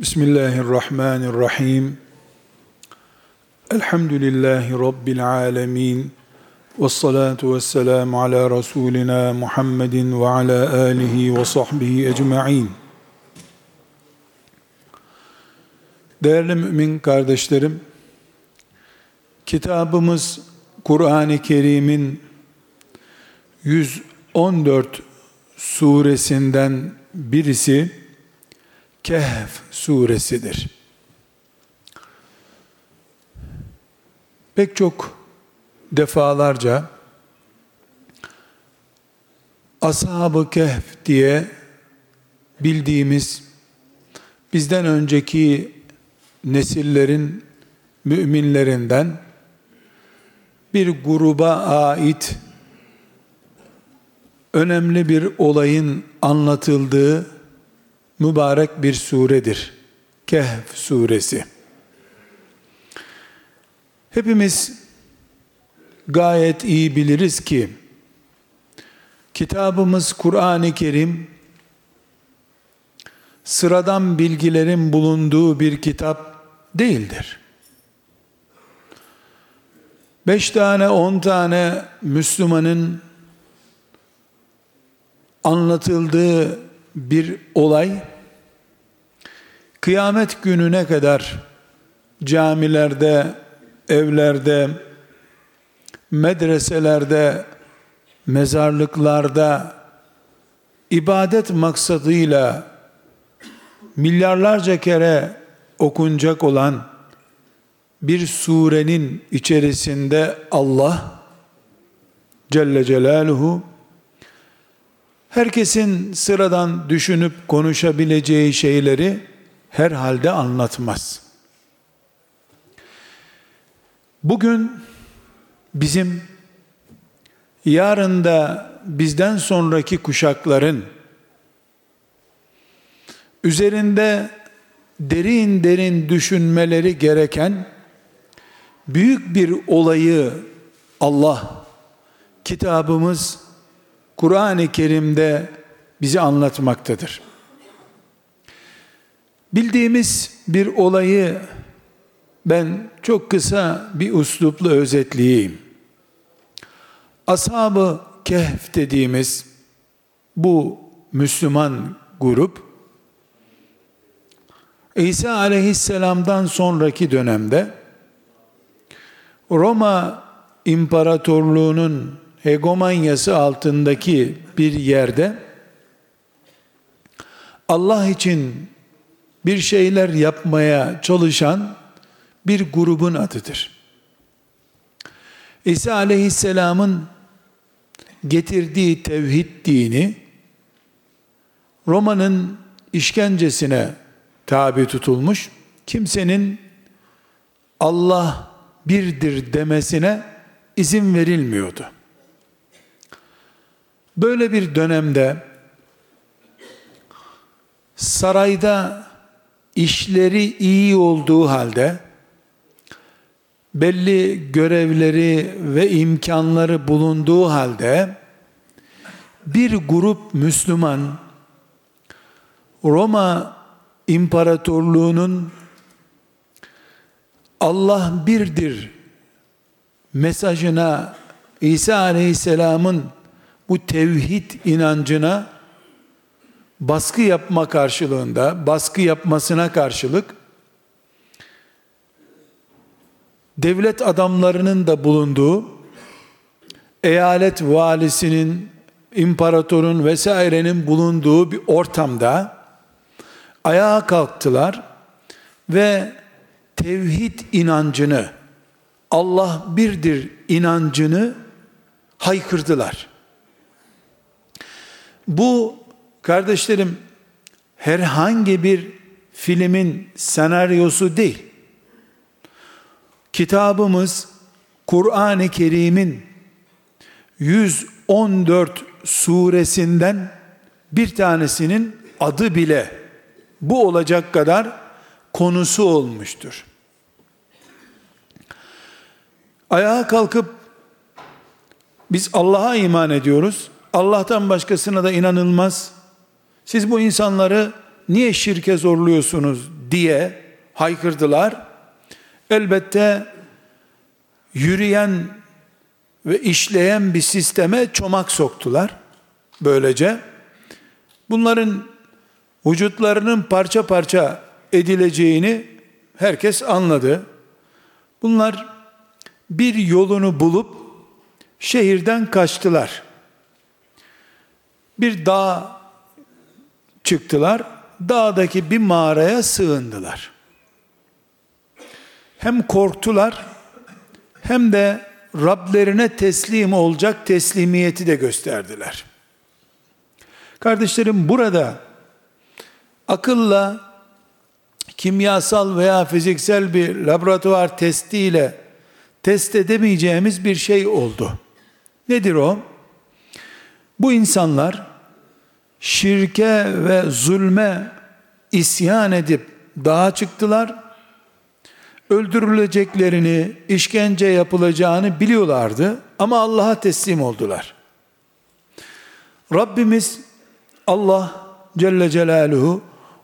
Bismillahirrahmanirrahim. Elhamdülillahi Rabbil alemin. Ve salatu ve selamu ala Resulina Muhammedin ve ala alihi ve sahbihi ecma'in. Değerli mümin kardeşlerim, kitabımız Kur'an-ı Kerim'in 114 suresinden birisi, Kehf suresidir. Pek çok defalarca Ashab-ı Kehf diye bildiğimiz bizden önceki nesillerin müminlerinden bir gruba ait önemli bir olayın anlatıldığı mübarek bir suredir. Kehf suresi. Hepimiz gayet iyi biliriz ki kitabımız Kur'an-ı Kerim sıradan bilgilerin bulunduğu bir kitap değildir. Beş tane, on tane Müslümanın anlatıldığı bir olay. Kıyamet gününe kadar camilerde, evlerde, medreselerde, mezarlıklarda ibadet maksadıyla milyarlarca kere okunacak olan bir surenin içerisinde Allah Celle Celaluhu herkesin sıradan düşünüp konuşabileceği şeyleri herhalde anlatmaz. Bugün bizim yarın da bizden sonraki kuşakların üzerinde derin derin düşünmeleri gereken büyük bir olayı Allah kitabımız Kur'an-ı Kerim'de bize anlatmaktadır. Bildiğimiz bir olayı ben çok kısa bir uslupla özetleyeyim. Ashab-ı Kehf dediğimiz bu Müslüman grup İsa aleyhisselamdan sonraki dönemde Roma İmparatorluğu'nun hegemonyası altındaki bir yerde Allah için bir şeyler yapmaya çalışan bir grubun adıdır. İsa aleyhisselamın getirdiği tevhid dini Roma'nın işkencesine tabi tutulmuş. Kimsenin Allah birdir demesine izin verilmiyordu. Böyle bir dönemde sarayda işleri iyi olduğu halde belli görevleri ve imkanları bulunduğu halde bir grup Müslüman Roma İmparatorluğu'nun Allah birdir mesajına İsa Aleyhisselam'ın bu tevhid inancına baskı yapma karşılığında, baskı yapmasına karşılık devlet adamlarının da bulunduğu eyalet valisinin, imparatorun vesairenin bulunduğu bir ortamda ayağa kalktılar ve tevhid inancını, Allah birdir inancını haykırdılar. Bu kardeşlerim herhangi bir filmin senaryosu değil. Kitabımız Kur'an-ı Kerim'in 114 suresinden bir tanesinin adı bile bu olacak kadar konusu olmuştur. Ayağa kalkıp biz Allah'a iman ediyoruz. Allah'tan başkasına da inanılmaz. Siz bu insanları niye şirke zorluyorsunuz diye haykırdılar. Elbette yürüyen ve işleyen bir sisteme çomak soktular. Böylece bunların vücutlarının parça parça edileceğini herkes anladı. Bunlar bir yolunu bulup şehirden kaçtılar. Bir dağ çıktılar. Dağdaki bir mağaraya sığındılar. Hem korktular hem de Rablerine teslim olacak teslimiyeti de gösterdiler. Kardeşlerim burada akılla kimyasal veya fiziksel bir laboratuvar testiyle test edemeyeceğimiz bir şey oldu. Nedir o? Bu insanlar şirke ve zulme isyan edip dağa çıktılar. Öldürüleceklerini, işkence yapılacağını biliyorlardı ama Allah'a teslim oldular. Rabbimiz Allah Celle Celaluhu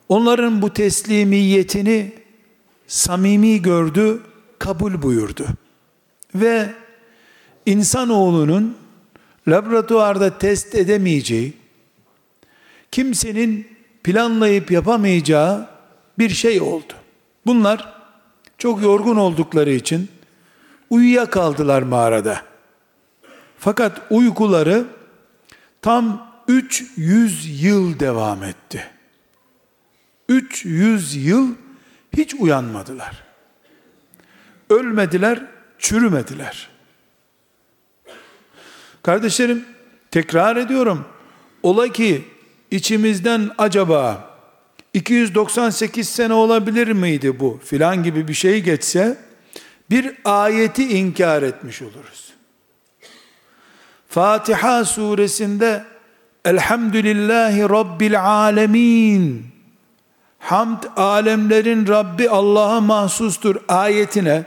onların bu teslimiyetini samimi gördü, kabul buyurdu. Ve insanoğlunun laboratuvarda test edemeyeceği, kimsenin planlayıp yapamayacağı bir şey oldu. Bunlar çok yorgun oldukları için uyuyakaldılar mağarada. Fakat uykuları tam 300 yıl devam etti. 300 yıl hiç uyanmadılar. Ölmediler, çürümediler. Kardeşlerim, tekrar ediyorum. Ola ki içimizden acaba 298 sene olabilir miydi bu filan gibi bir şey geçse bir ayeti inkar etmiş oluruz. Fatiha suresinde Elhamdülillahi Rabbil Alemin Hamd alemlerin Rabbi Allah'a mahsustur ayetine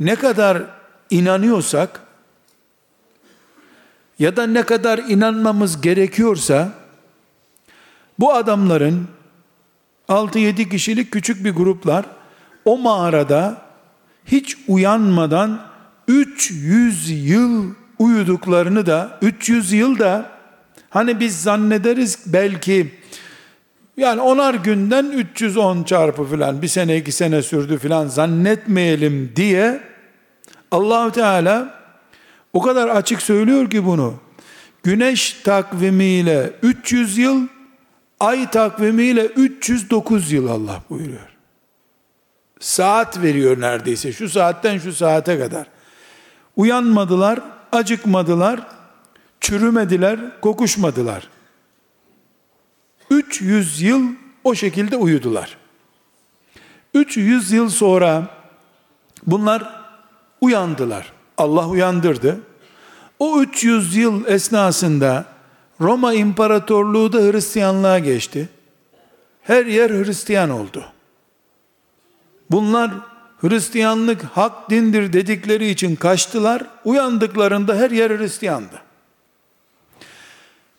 ne kadar inanıyorsak ya da ne kadar inanmamız gerekiyorsa bu adamların 6-7 kişilik küçük bir gruplar o mağarada hiç uyanmadan 300 yıl uyuduklarını da 300 yıl da hani biz zannederiz belki yani onar günden 310 çarpı filan bir sene iki sene sürdü filan zannetmeyelim diye Allahu Teala o kadar açık söylüyor ki bunu. Güneş takvimiyle 300 yıl, ay takvimiyle 309 yıl Allah buyuruyor. Saat veriyor neredeyse şu saatten şu saate kadar. Uyanmadılar, acıkmadılar, çürümediler, kokuşmadılar. 300 yıl o şekilde uyudular. 300 yıl sonra bunlar uyandılar. Allah uyandırdı. O 300 yıl esnasında Roma İmparatorluğu da Hristiyanlığa geçti. Her yer Hristiyan oldu. Bunlar Hristiyanlık hak dindir dedikleri için kaçtılar. Uyandıklarında her yer Hristiyandı.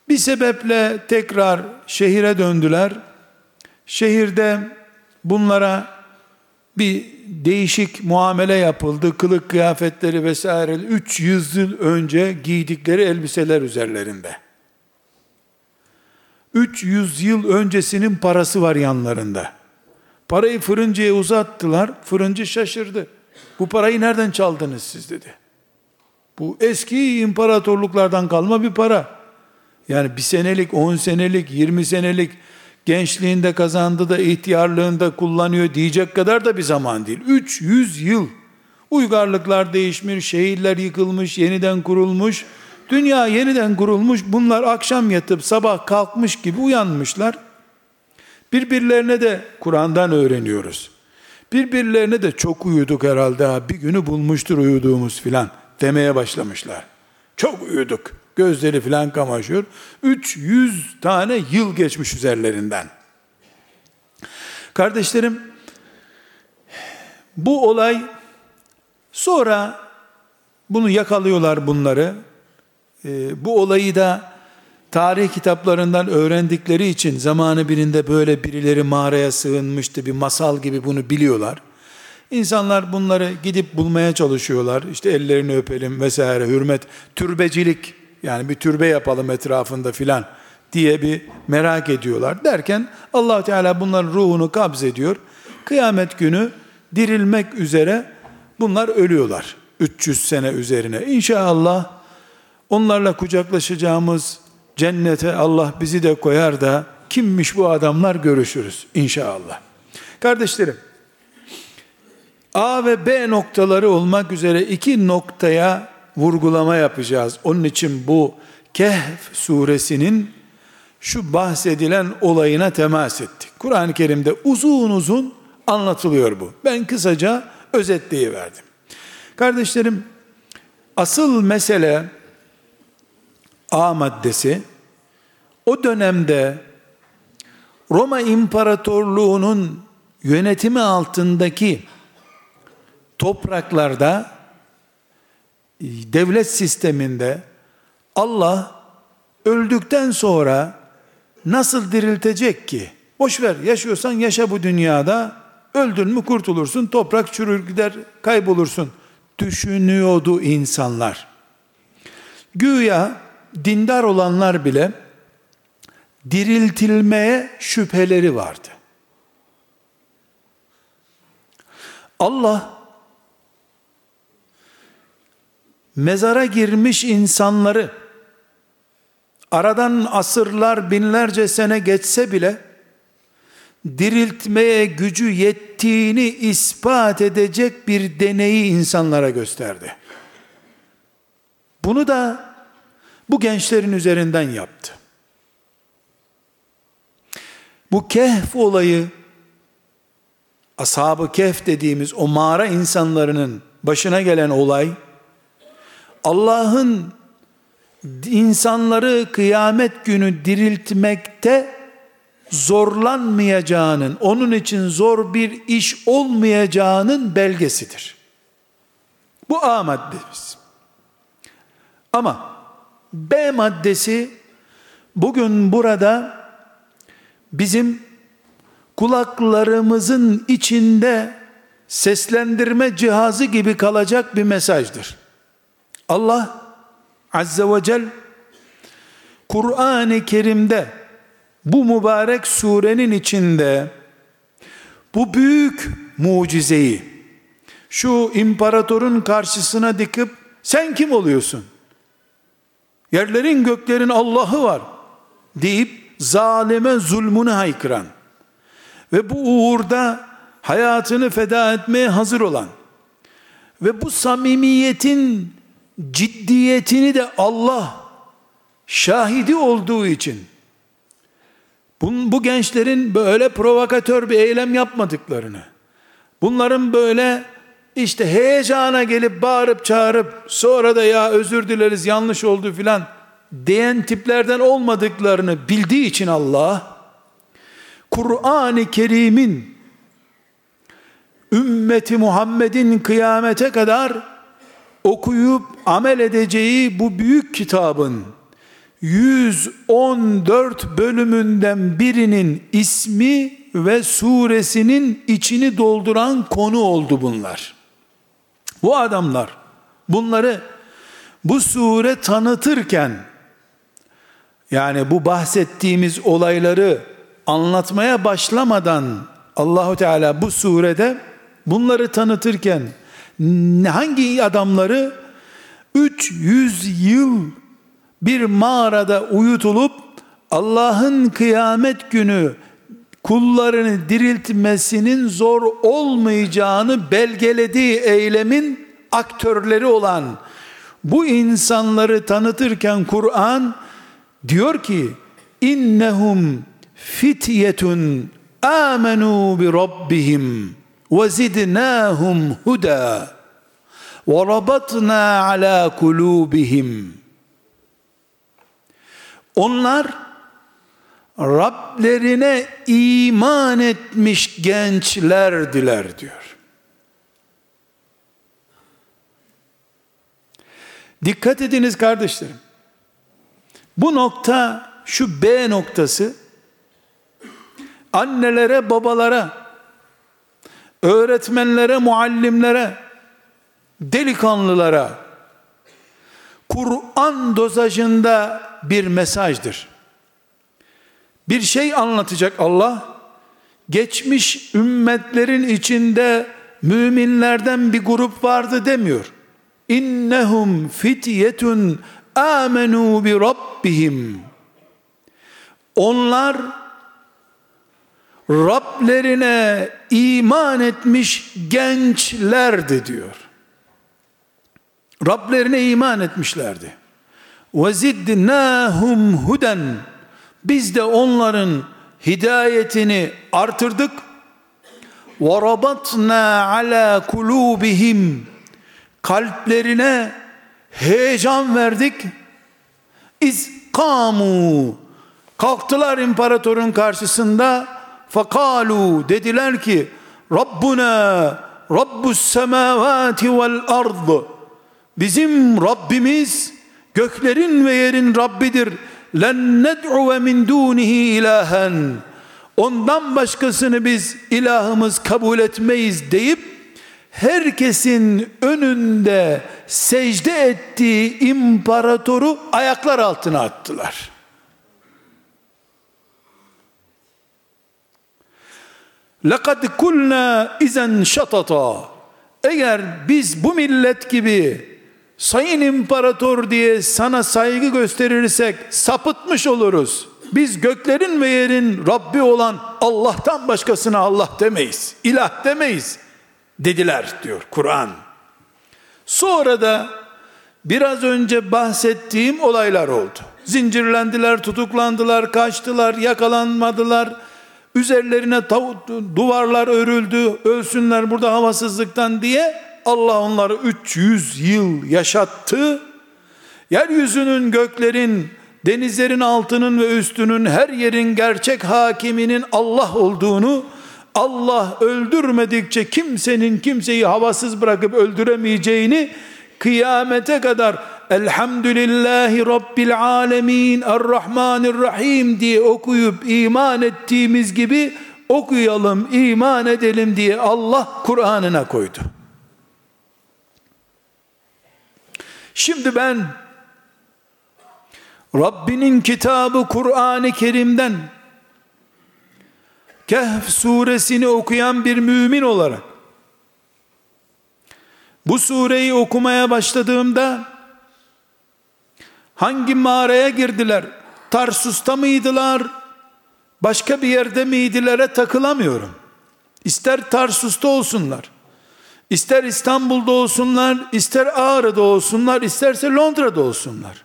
Bir sebeple tekrar şehire döndüler. Şehirde bunlara bir değişik muamele yapıldı. Kılık kıyafetleri vesaire 300 yıl önce giydikleri elbiseler üzerlerinde. 300 yıl öncesinin parası var yanlarında. Parayı fırıncıya uzattılar. Fırıncı şaşırdı. Bu parayı nereden çaldınız siz dedi. Bu eski imparatorluklardan kalma bir para. Yani bir senelik, on senelik, yirmi senelik gençliğinde kazandı da ihtiyarlığında kullanıyor diyecek kadar da bir zaman değil. 300 yıl uygarlıklar değişmiş, şehirler yıkılmış, yeniden kurulmuş. Dünya yeniden kurulmuş. Bunlar akşam yatıp sabah kalkmış gibi uyanmışlar. Birbirlerine de Kur'an'dan öğreniyoruz. Birbirlerine de çok uyuduk herhalde. Bir günü bulmuştur uyuduğumuz filan demeye başlamışlar. Çok uyuduk. Gözleri filan kamaşıyor. 300 tane yıl geçmiş üzerlerinden. Kardeşlerim, bu olay sonra bunu yakalıyorlar bunları. Ee, bu olayı da tarih kitaplarından öğrendikleri için zamanı birinde böyle birileri mağaraya sığınmıştı bir masal gibi bunu biliyorlar. İnsanlar bunları gidip bulmaya çalışıyorlar. İşte ellerini öpelim vesaire hürmet, türbecilik yani bir türbe yapalım etrafında filan diye bir merak ediyorlar. Derken allah Teala bunların ruhunu kabz ediyor. Kıyamet günü dirilmek üzere bunlar ölüyorlar. 300 sene üzerine. İnşallah onlarla kucaklaşacağımız cennete Allah bizi de koyar da kimmiş bu adamlar görüşürüz inşallah. Kardeşlerim, A ve B noktaları olmak üzere iki noktaya vurgulama yapacağız. Onun için bu Kehf suresinin şu bahsedilen olayına temas ettik. Kur'an-ı Kerim'de uzun uzun anlatılıyor bu. Ben kısaca özetleyiverdim. Kardeşlerim, asıl mesele A maddesi o dönemde Roma İmparatorluğu'nun yönetimi altındaki topraklarda devlet sisteminde Allah öldükten sonra nasıl diriltecek ki? Boş ver yaşıyorsan yaşa bu dünyada öldün mü kurtulursun toprak çürür gider kaybolursun düşünüyordu insanlar. Güya dindar olanlar bile diriltilmeye şüpheleri vardı. Allah mezara girmiş insanları aradan asırlar binlerce sene geçse bile diriltmeye gücü yettiğini ispat edecek bir deneyi insanlara gösterdi. Bunu da bu gençlerin üzerinden yaptı. Bu kehf olayı ashab-ı kehf dediğimiz o mağara insanlarının başına gelen olay Allah'ın insanları kıyamet günü diriltmekte zorlanmayacağının, onun için zor bir iş olmayacağının belgesidir. Bu A maddemiz. Ama B maddesi bugün burada bizim kulaklarımızın içinde seslendirme cihazı gibi kalacak bir mesajdır. Allah Azze ve Celle Kur'an-ı Kerim'de bu mübarek surenin içinde bu büyük mucizeyi şu imparatorun karşısına dikip sen kim oluyorsun? Yerlerin göklerin Allah'ı var deyip zalime zulmünü haykıran ve bu uğurda hayatını feda etmeye hazır olan ve bu samimiyetin ciddiyetini de Allah şahidi olduğu için. Bu, bu gençlerin böyle provokatör bir eylem yapmadıklarını, bunların böyle işte heyecana gelip bağırıp çağırıp sonra da ya özür dileriz yanlış oldu filan diyen tiplerden olmadıklarını bildiği için Allah Kur'an-ı Kerim'in ümmeti Muhammed'in kıyamete kadar okuyup amel edeceği bu büyük kitabın 114 bölümünden birinin ismi ve suresinin içini dolduran konu oldu bunlar. Bu adamlar bunları bu sure tanıtırken yani bu bahsettiğimiz olayları anlatmaya başlamadan Allahu Teala bu surede bunları tanıtırken hangi adamları? 300 yıl bir mağarada uyutulup Allah'ın kıyamet günü kullarını diriltmesinin zor olmayacağını belgelediği eylemin aktörleri olan bu insanları tanıtırken Kur'an diyor ki innehum fityetun amenu bi rabbihim huda ve rabatna ala kulubihim onlar Rablerine iman etmiş gençlerdiler diyor. Dikkat ediniz kardeşlerim. Bu nokta şu B noktası annelere, babalara, öğretmenlere, muallimlere, delikanlılara Kur'an dozajında bir mesajdır. Bir şey anlatacak Allah, geçmiş ümmetlerin içinde müminlerden bir grup vardı demiyor. İnnehum fityetun amenu bi rabbihim. Onlar Rablerine iman etmiş gençlerdi diyor. Rablerine iman etmişlerdi. Zidnâhum huden. Biz de onların hidayetini artırdık. Rabatna ala kulubihim. Kalplerine heyecan verdik. İz kamu. Kalktılar imparatorun karşısında. Fakalu dediler ki Rabbuna Rabbus semavati vel ard Bizim Rabbimiz göklerin ve yerin Rabbidir. Len ned'u min dunihi ilahen. Ondan başkasını biz ilahımız kabul etmeyiz deyip herkesin önünde secde ettiği imparatoru ayaklar altına attılar. لَقَدْ كُلْنَا اِذَنْ شَطَطًا Eğer biz bu millet gibi sayın imparator diye sana saygı gösterirsek sapıtmış oluruz. Biz göklerin ve yerin Rabbi olan Allah'tan başkasına Allah demeyiz. İlah demeyiz dediler diyor Kur'an. Sonra da biraz önce bahsettiğim olaylar oldu. Zincirlendiler, tutuklandılar, kaçtılar, yakalanmadılar. Üzerlerine duvarlar örüldü, ölsünler burada havasızlıktan diye Allah onları 300 yıl yaşattı. Yeryüzünün, göklerin, denizlerin altının ve üstünün her yerin gerçek hakiminin Allah olduğunu, Allah öldürmedikçe kimsenin kimseyi havasız bırakıp öldüremeyeceğini kıyamete kadar Elhamdülillahi Rabbil Alemin Errahmanirrahim diye okuyup iman ettiğimiz gibi okuyalım, iman edelim diye Allah Kur'an'ına koydu. Şimdi ben Rabbinin kitabı Kur'an-ı Kerim'den Kehf suresini okuyan bir mümin olarak bu sureyi okumaya başladığımda hangi mağaraya girdiler? Tarsus'ta mıydılar? Başka bir yerde miydilere takılamıyorum. İster Tarsus'ta olsunlar. İster İstanbul'da olsunlar, ister Ağrı'da olsunlar, isterse Londra'da olsunlar.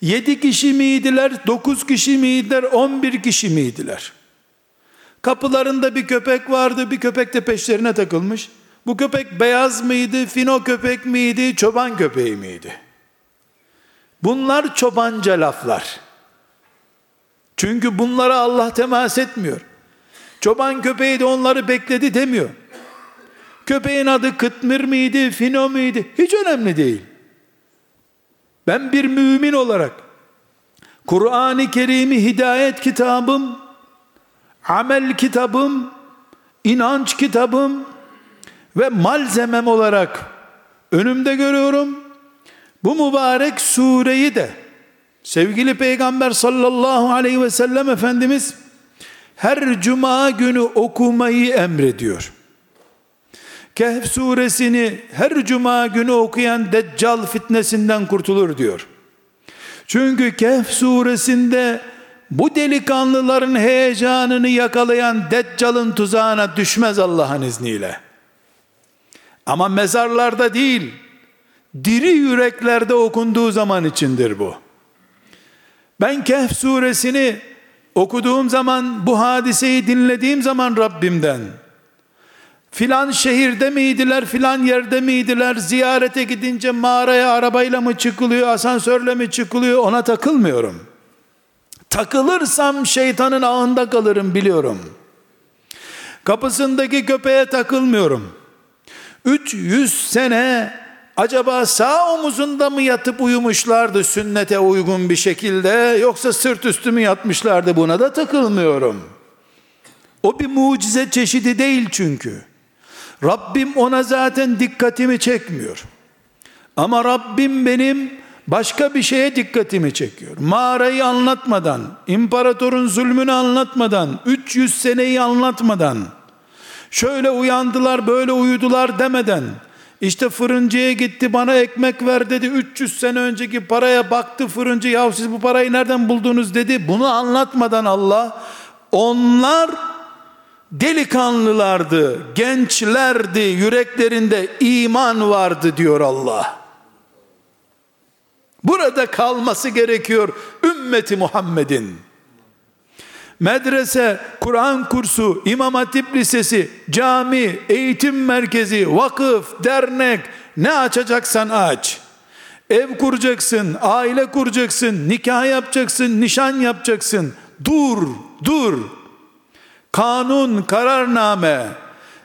Yedi kişi miydiler, dokuz kişi miydiler, on bir kişi miydiler? Kapılarında bir köpek vardı, bir köpek de peşlerine takılmış. Bu köpek beyaz mıydı, fino köpek miydi, çoban köpeği miydi? Bunlar çobanca laflar. Çünkü bunlara Allah temas etmiyor. Çoban köpeği de onları bekledi demiyor. Köpeğin adı Kıtmir miydi, Fino muydu? Hiç önemli değil. Ben bir mümin olarak Kur'an-ı Kerim'i hidayet kitabım, amel kitabım, inanç kitabım ve malzemem olarak önümde görüyorum. Bu mübarek sureyi de sevgili peygamber sallallahu aleyhi ve sellem Efendimiz her cuma günü okumayı emrediyor. Kehf suresini her cuma günü okuyan deccal fitnesinden kurtulur diyor. Çünkü Kehf suresinde bu delikanlıların heyecanını yakalayan deccalın tuzağına düşmez Allah'ın izniyle. Ama mezarlarda değil, diri yüreklerde okunduğu zaman içindir bu. Ben Kehf suresini okuduğum zaman, bu hadiseyi dinlediğim zaman Rabbimden, filan şehirde miydiler, filan yerde miydiler, ziyarete gidince mağaraya arabayla mı çıkılıyor, asansörle mi çıkılıyor ona takılmıyorum. Takılırsam şeytanın ağında kalırım biliyorum. Kapısındaki köpeğe takılmıyorum. 300 sene acaba sağ omuzunda mı yatıp uyumuşlardı sünnete uygun bir şekilde yoksa sırt üstü mü yatmışlardı buna da takılmıyorum. O bir mucize çeşidi değil çünkü. Rabbim ona zaten dikkatimi çekmiyor. Ama Rabbim benim başka bir şeye dikkatimi çekiyor. Mağarayı anlatmadan, imparatorun zulmünü anlatmadan, 300 seneyi anlatmadan, şöyle uyandılar, böyle uyudular demeden, işte fırıncıya gitti bana ekmek ver dedi. 300 sene önceki paraya baktı fırıncı. Ya siz bu parayı nereden buldunuz? dedi. Bunu anlatmadan Allah onlar delikanlılardı gençlerdi yüreklerinde iman vardı diyor Allah. Burada kalması gerekiyor ümmeti Muhammed'in medrese, Kur'an kursu, İmam Hatip Lisesi, cami, eğitim merkezi, vakıf, dernek ne açacaksan aç. Ev kuracaksın, aile kuracaksın, nikah yapacaksın, nişan yapacaksın. Dur, dur. Kanun, kararname.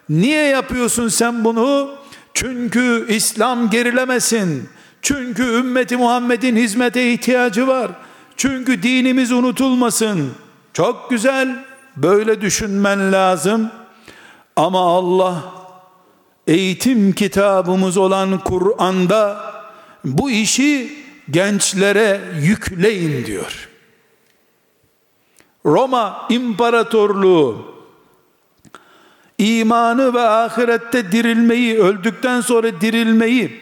Niye yapıyorsun sen bunu? Çünkü İslam gerilemesin. Çünkü ümmeti Muhammed'in hizmete ihtiyacı var. Çünkü dinimiz unutulmasın. Çok güzel, böyle düşünmen lazım. Ama Allah eğitim kitabımız olan Kur'an'da bu işi gençlere yükleyin diyor. Roma İmparatorluğu imanı ve ahirette dirilmeyi, öldükten sonra dirilmeyi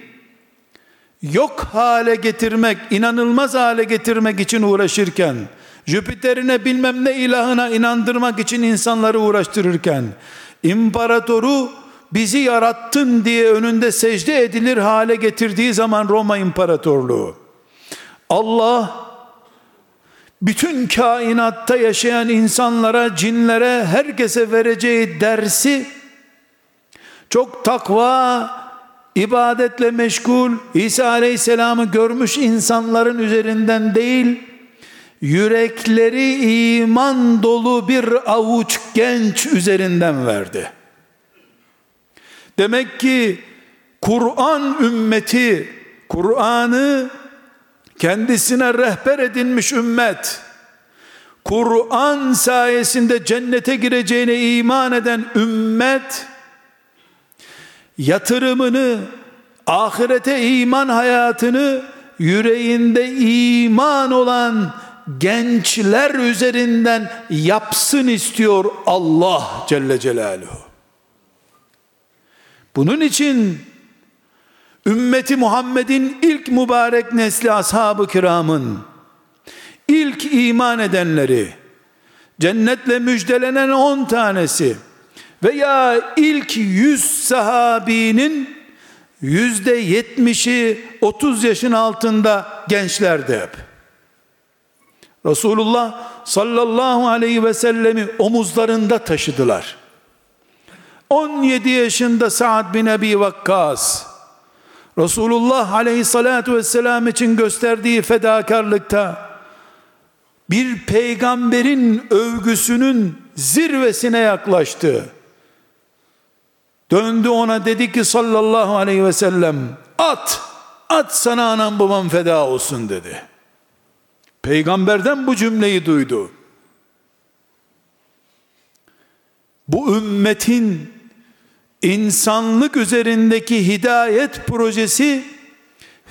yok hale getirmek, inanılmaz hale getirmek için uğraşırken Jüpiter'ine bilmem ne ilahına inandırmak için insanları uğraştırırken imparatoru bizi yarattın diye önünde secde edilir hale getirdiği zaman Roma İmparatorluğu. Allah bütün kainatta yaşayan insanlara, cinlere, herkese vereceği dersi çok takva, ibadetle meşgul İsa Aleyhisselam'ı görmüş insanların üzerinden değil, yürekleri iman dolu bir avuç genç üzerinden verdi. Demek ki Kur'an ümmeti, Kur'an'ı kendisine rehber edinmiş ümmet, Kur'an sayesinde cennete gireceğine iman eden ümmet, yatırımını, ahirete iman hayatını, yüreğinde iman olan gençler üzerinden yapsın istiyor Allah Celle Celaluhu. Bunun için ümmeti Muhammed'in ilk mübarek nesli ashab-ı kiramın ilk iman edenleri cennetle müjdelenen on tanesi veya ilk yüz sahabinin yüzde yetmişi otuz yaşın altında gençlerdi hep. Resulullah sallallahu aleyhi ve sellemi omuzlarında taşıdılar. 17 yaşında Sa'd bin Ebi Vakkas Resulullah aleyhissalatu vesselam için gösterdiği fedakarlıkta bir peygamberin övgüsünün zirvesine yaklaştı. Döndü ona dedi ki sallallahu aleyhi ve sellem at, at sana anam babam feda olsun dedi. Peygamberden bu cümleyi duydu. Bu ümmetin insanlık üzerindeki hidayet projesi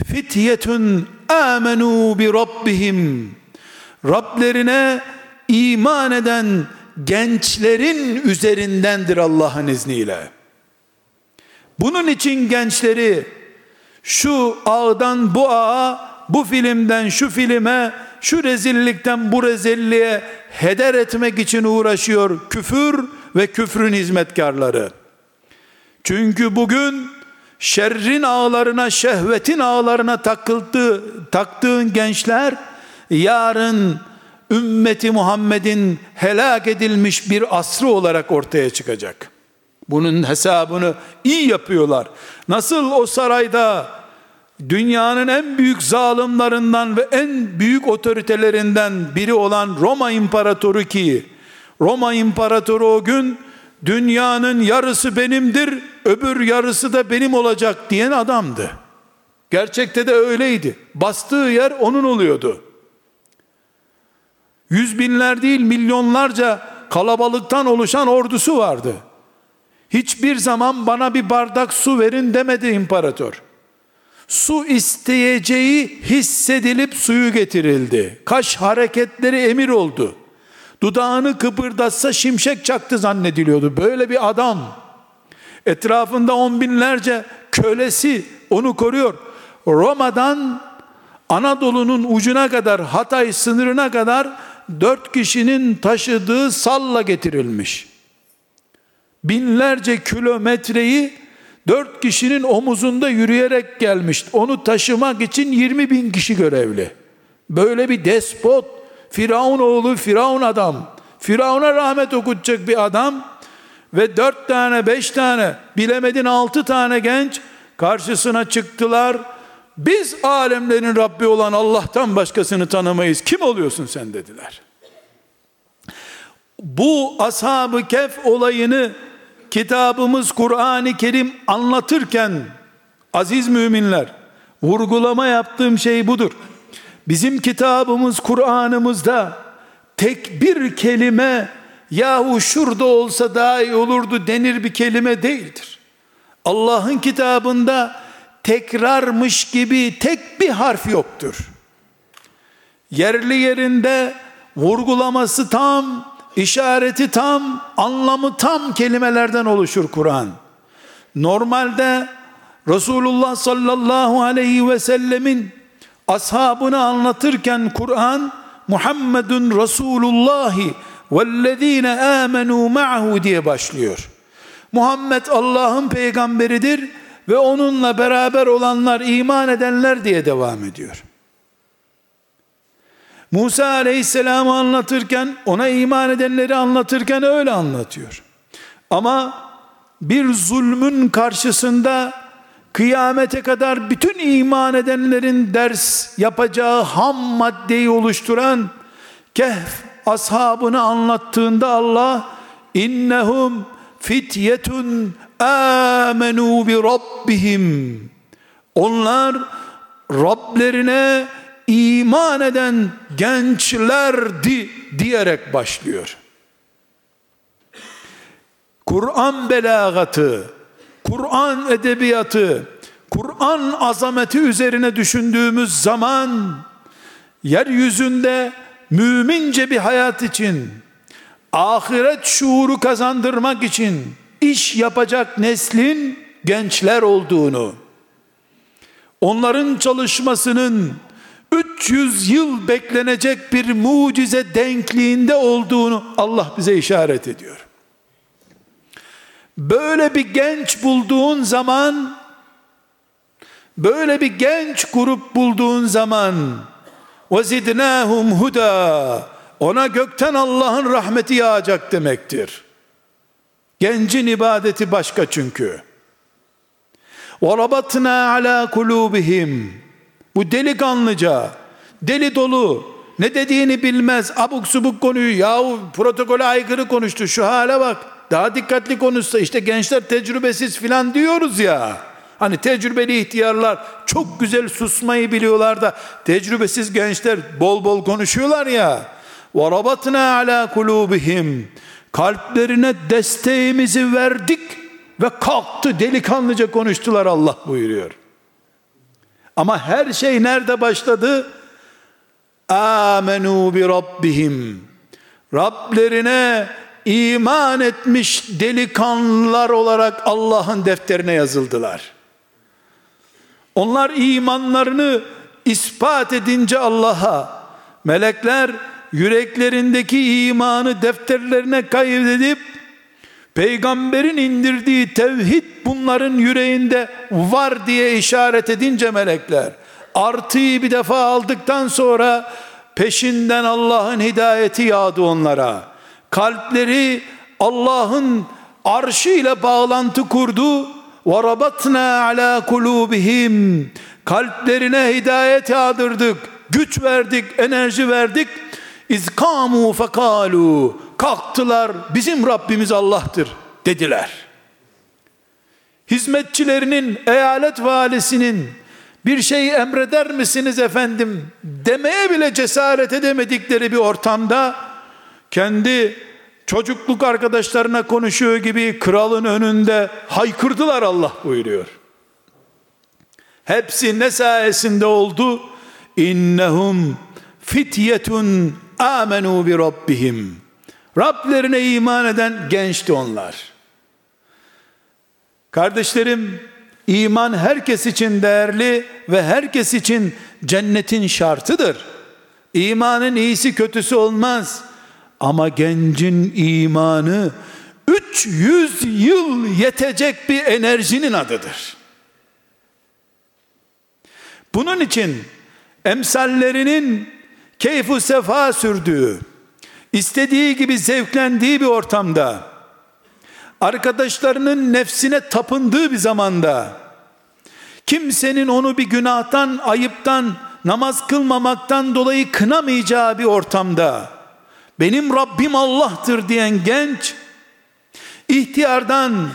fityetun amenu bi rabbihim Rablerine iman eden gençlerin üzerindendir Allah'ın izniyle. Bunun için gençleri şu ağdan bu ağa, bu filmden şu filme, şu rezillikten bu rezilliğe heder etmek için uğraşıyor küfür ve küfrün hizmetkarları. Çünkü bugün şerrin ağlarına, şehvetin ağlarına takıldı, taktığın gençler yarın ümmeti Muhammed'in helak edilmiş bir asrı olarak ortaya çıkacak. Bunun hesabını iyi yapıyorlar. Nasıl o sarayda dünyanın en büyük zalimlerinden ve en büyük otoritelerinden biri olan Roma İmparatoru ki Roma İmparatoru o gün dünyanın yarısı benimdir öbür yarısı da benim olacak diyen adamdı. Gerçekte de öyleydi. Bastığı yer onun oluyordu. Yüz binler değil milyonlarca kalabalıktan oluşan ordusu vardı. Hiçbir zaman bana bir bardak su verin demedi imparator. Su isteyeceği hissedilip suyu getirildi. Kaş hareketleri emir oldu. Dudağını kıpırdatsa şimşek çaktı zannediliyordu. Böyle bir adam. Etrafında on binlerce kölesi onu koruyor. Roma'dan Anadolu'nun ucuna kadar Hatay sınırına kadar dört kişinin taşıdığı salla getirilmiş. Binlerce kilometreyi dört kişinin omuzunda yürüyerek gelmiş. Onu taşımak için 20 bin kişi görevli. Böyle bir despot, Firavun oğlu, Firavun adam. Firavun'a rahmet okutacak bir adam ve dört tane, beş tane, bilemedin altı tane genç karşısına çıktılar. Biz alemlerin Rabbi olan Allah'tan başkasını tanımayız. Kim oluyorsun sen dediler. Bu ashab-ı kef olayını kitabımız Kur'an-ı Kerim anlatırken aziz müminler vurgulama yaptığım şey budur. Bizim kitabımız Kur'an'ımızda tek bir kelime yahu şurada olsa daha iyi olurdu denir bir kelime değildir. Allah'ın kitabında tekrarmış gibi tek bir harf yoktur. Yerli yerinde vurgulaması tam, işareti tam, anlamı tam kelimelerden oluşur Kur'an. Normalde Resulullah sallallahu aleyhi ve sellemin ashabını anlatırken Kur'an Muhammedun Resulullahi vellezine amenu ma'hu diye başlıyor. Muhammed Allah'ın peygamberidir ve onunla beraber olanlar iman edenler diye devam ediyor. Musa aleyhisselamı anlatırken ona iman edenleri anlatırken öyle anlatıyor. Ama bir zulmün karşısında kıyamete kadar bütün iman edenlerin ders yapacağı ham maddeyi oluşturan Kehf ashabını anlattığında Allah innehum fityetun amenu bi rabbihim onlar Rablerine iman eden gençlerdi diyerek başlıyor. Kur'an belagatı, Kur'an edebiyatı, Kur'an azameti üzerine düşündüğümüz zaman yeryüzünde mümince bir hayat için ahiret şuuru kazandırmak için iş yapacak neslin gençler olduğunu onların çalışmasının 300 yıl beklenecek bir mucize denkliğinde olduğunu Allah bize işaret ediyor. Böyle bir genç bulduğun zaman böyle bir genç grup bulduğun zaman وَزِدْنَاهُمْ huda ona gökten Allah'ın rahmeti yağacak demektir. Gencin ibadeti başka çünkü. وَرَبَطْنَا عَلَى قُلُوبِهِمْ bu delikanlıca, deli dolu, ne dediğini bilmez, abuk subuk konuyu, yahu protokole aykırı konuştu, şu hale bak, daha dikkatli konuşsa, işte gençler tecrübesiz filan diyoruz ya, hani tecrübeli ihtiyarlar çok güzel susmayı biliyorlar da, tecrübesiz gençler bol bol konuşuyorlar ya, وَرَبَطْنَا عَلَى قُلُوبِهِمْ kalplerine desteğimizi verdik ve kalktı delikanlıca konuştular Allah buyuruyor. Ama her şey nerede başladı? Amenu bi rabbihim. Rablerine iman etmiş delikanlılar olarak Allah'ın defterine yazıldılar. Onlar imanlarını ispat edince Allah'a melekler yüreklerindeki imanı defterlerine kaydedip peygamberin indirdiği tevhid bunların yüreğinde var diye işaret edince melekler artıyı bir defa aldıktan sonra peşinden Allah'ın hidayeti yağdı onlara. Kalpleri Allah'ın arşı ile bağlantı kurdu. وَرَبَطْنَا عَلَى قُلُوبِهِمْ Kalplerine hidayet yağdırdık, güç verdik, enerji verdik. İzkamu fekalu kalktılar bizim Rabbimiz Allah'tır dediler. Hizmetçilerinin, eyalet valisinin bir şeyi emreder misiniz efendim demeye bile cesaret edemedikleri bir ortamda kendi çocukluk arkadaşlarına konuşuyor gibi kralın önünde haykırdılar Allah buyuruyor. Hepsi ne sayesinde oldu? İnnehum fityetun amenu bi rabbihim. Rablerine iman eden gençti onlar. Kardeşlerim, iman herkes için değerli ve herkes için cennetin şartıdır. İmanın iyisi kötüsü olmaz. Ama gencin imanı 300 yıl yetecek bir enerjinin adıdır. Bunun için emsallerinin keyfu sefa sürdüğü, istediği gibi zevklendiği bir ortamda, arkadaşlarının nefsine tapındığı bir zamanda, kimsenin onu bir günahtan, ayıptan, namaz kılmamaktan dolayı kınamayacağı bir ortamda, benim Rabbim Allah'tır diyen genç, ihtiyardan,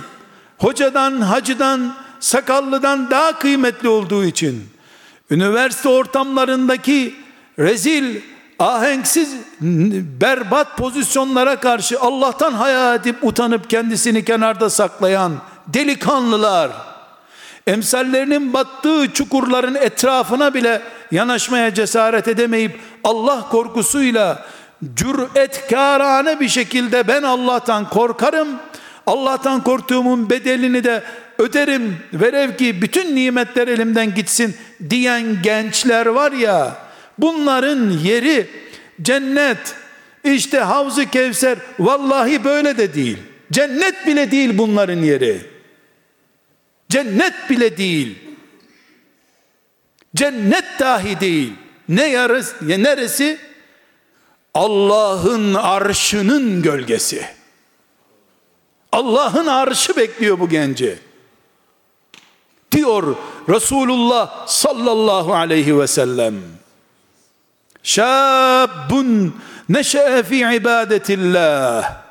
hocadan, hacıdan, sakallıdan daha kıymetli olduğu için, üniversite ortamlarındaki rezil, ahenksiz, berbat pozisyonlara karşı Allah'tan haya edip utanıp kendisini kenarda saklayan delikanlılar, emsallerinin battığı çukurların etrafına bile yanaşmaya cesaret edemeyip Allah korkusuyla cüretkârane bir şekilde ben Allah'tan korkarım, Allah'tan korktuğumun bedelini de öderim, verev ki bütün nimetler elimden gitsin diyen gençler var ya, bunların yeri cennet, işte Havzu Kevser, vallahi böyle de değil. Cennet bile değil bunların yeri. Cennet bile değil. Cennet dahi değil. Ne yarısı, neresi? Allah'ın arşının gölgesi. Allah'ın arşı bekliyor bu genci. Diyor Resulullah sallallahu aleyhi ve sellem. Şabun neşe'e fi ibadetillah.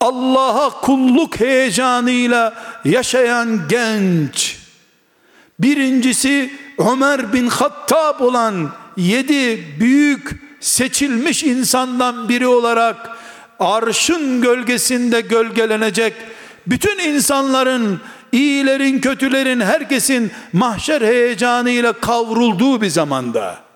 Allah'a kulluk heyecanıyla yaşayan genç. Birincisi Ömer bin Hattab olan yedi büyük seçilmiş insandan biri olarak arşın gölgesinde gölgelenecek bütün insanların iyilerin kötülerin herkesin mahşer heyecanıyla kavrulduğu bir zamanda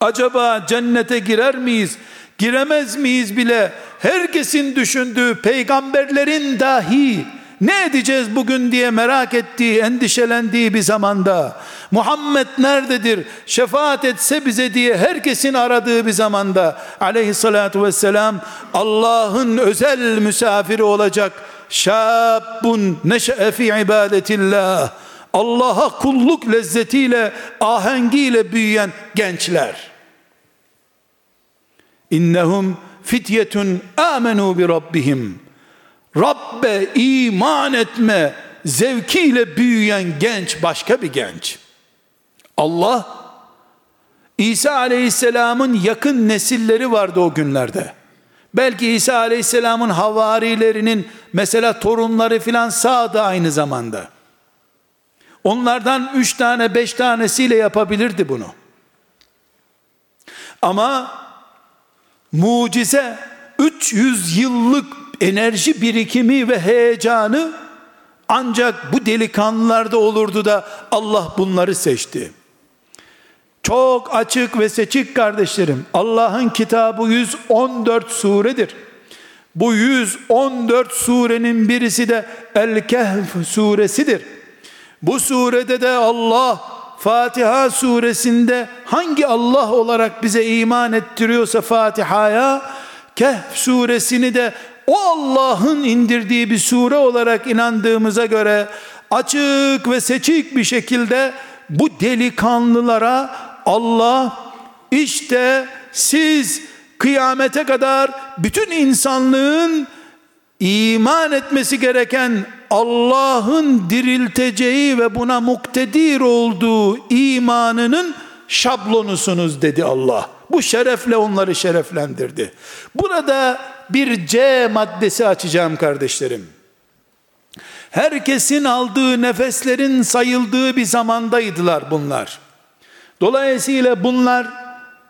acaba cennete girer miyiz? Giremez miyiz bile? Herkesin düşündüğü peygamberlerin dahi ne edeceğiz bugün diye merak ettiği, endişelendiği bir zamanda, Muhammed nerededir, şefaat etse bize diye herkesin aradığı bir zamanda, aleyhissalatu vesselam, Allah'ın özel misafiri olacak, şabun neşe'e fi ibadetillah, Allah'a kulluk lezzetiyle, ahengiyle büyüyen gençler. İnnehum fityetun amenu bi rabbihim Rabbe iman etme zevkiyle büyüyen genç başka bir genç. Allah İsa Aleyhisselam'ın yakın nesilleri vardı o günlerde. Belki İsa Aleyhisselam'ın havarilerinin mesela torunları filan sağdı aynı zamanda. Onlardan üç tane beş tanesiyle yapabilirdi bunu. Ama mucize 300 yıllık enerji birikimi ve heyecanı ancak bu delikanlılarda olurdu da Allah bunları seçti. Çok açık ve seçik kardeşlerim. Allah'ın kitabı 114 suredir. Bu 114 surenin birisi de El-Kehf suresidir. Bu surede de Allah Fatiha suresinde hangi Allah olarak bize iman ettiriyorsa Fatiha'ya Kehf suresini de o Allah'ın indirdiği bir sure olarak inandığımıza göre açık ve seçik bir şekilde bu delikanlılara Allah işte siz kıyamete kadar bütün insanlığın iman etmesi gereken Allah'ın dirilteceği ve buna muktedir olduğu imanının şablonusunuz dedi Allah. Bu şerefle onları şereflendirdi. Burada bir C maddesi açacağım kardeşlerim. Herkesin aldığı nefeslerin sayıldığı bir zamandaydılar bunlar. Dolayısıyla bunlar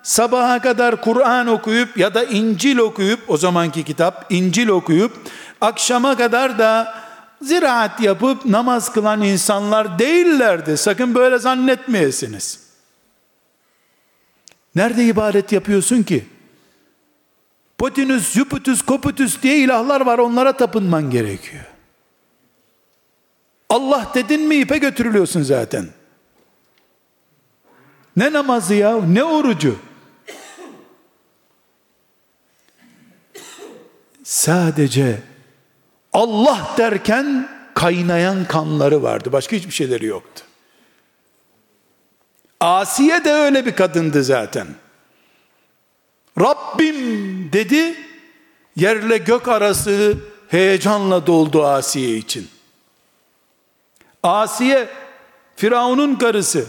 sabaha kadar Kur'an okuyup ya da İncil okuyup o zamanki kitap İncil okuyup akşama kadar da ziraat yapıp namaz kılan insanlar değillerdi. Sakın böyle zannetmeyesiniz. Nerede ibadet yapıyorsun ki? Potinus, Jupiter, Koputus diye ilahlar var onlara tapınman gerekiyor. Allah dedin mi ipe götürülüyorsun zaten. Ne namazı ya, ne orucu? Sadece Allah derken kaynayan kanları vardı. Başka hiçbir şeyleri yoktu. Asiye de öyle bir kadındı zaten. Rabbim dedi, yerle gök arası heyecanla doldu Asiye için. Asiye, Firavun'un karısı.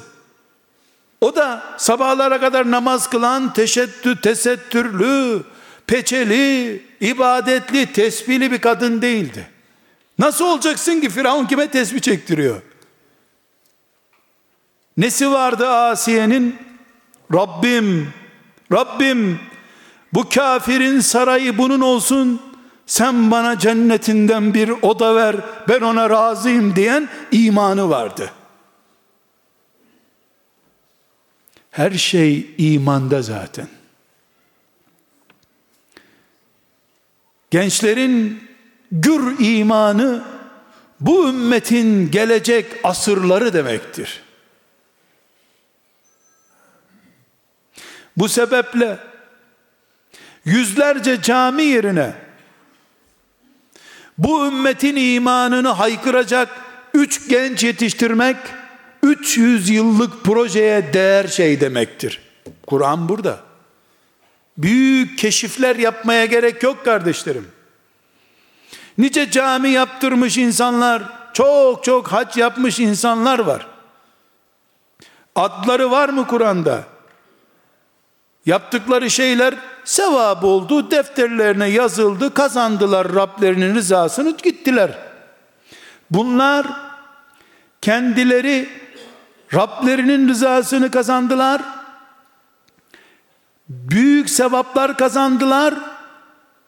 O da sabahlara kadar namaz kılan, teşettü, tesettürlü, peçeli, ibadetli, tesbihli bir kadın değildi. Nasıl olacaksın ki Firavun kime tesbih çektiriyor? Nesi vardı Asiye'nin? Rabbim, Rabbim bu kafirin sarayı bunun olsun, sen bana cennetinden bir oda ver, ben ona razıyım diyen imanı vardı. Her şey imanda zaten. Gençlerin gür imanı bu ümmetin gelecek asırları demektir. Bu sebeple yüzlerce cami yerine bu ümmetin imanını haykıracak üç genç yetiştirmek 300 yıllık projeye değer şey demektir. Kur'an burada. Büyük keşifler yapmaya gerek yok kardeşlerim. Nice cami yaptırmış insanlar, çok çok hac yapmış insanlar var. Adları var mı Kur'an'da? Yaptıkları şeyler sevap oldu, defterlerine yazıldı, kazandılar Rablerinin rızasını gittiler. Bunlar kendileri Rablerinin rızasını kazandılar. Büyük sevaplar kazandılar.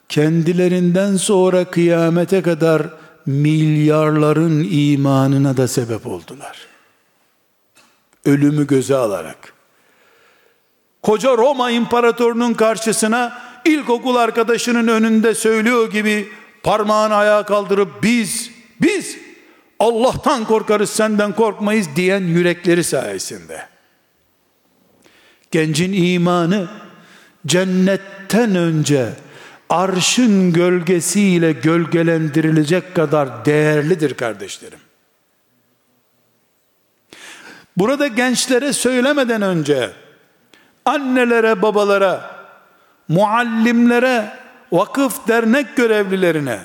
Kendilerinden sonra kıyamete kadar milyarların imanına da sebep oldular. Ölümü göze alarak. Koca Roma imparatorunun karşısına ilkokul arkadaşının önünde söylüyor gibi parmağını ayağa kaldırıp biz, biz Allah'tan korkarız senden korkmayız diyen yürekleri sayesinde. Gencin imanı cennetten önce arşın gölgesiyle gölgelendirilecek kadar değerlidir kardeşlerim. Burada gençlere söylemeden önce annelere, babalara, muallimlere, vakıf dernek görevlilerine,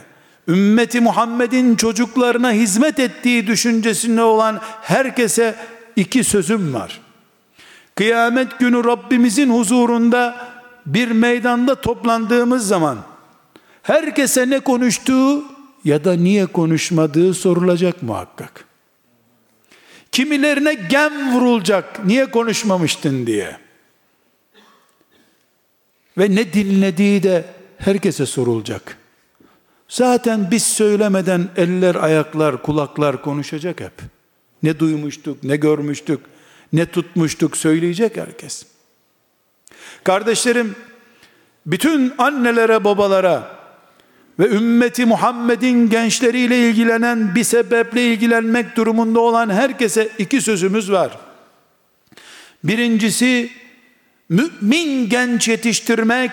ümmeti Muhammed'in çocuklarına hizmet ettiği düşüncesinde olan herkese iki sözüm var. Kıyamet günü Rabbimizin huzurunda bir meydanda toplandığımız zaman herkese ne konuştuğu ya da niye konuşmadığı sorulacak muhakkak. Kimilerine gem vurulacak niye konuşmamıştın diye. Ve ne dinlediği de herkese sorulacak. Zaten biz söylemeden eller, ayaklar, kulaklar konuşacak hep. Ne duymuştuk, ne görmüştük, ne tutmuştuk söyleyecek herkes. Kardeşlerim, bütün annelere, babalara ve ümmeti Muhammed'in gençleriyle ilgilenen bir sebeple ilgilenmek durumunda olan herkese iki sözümüz var. Birincisi, mümin genç yetiştirmek,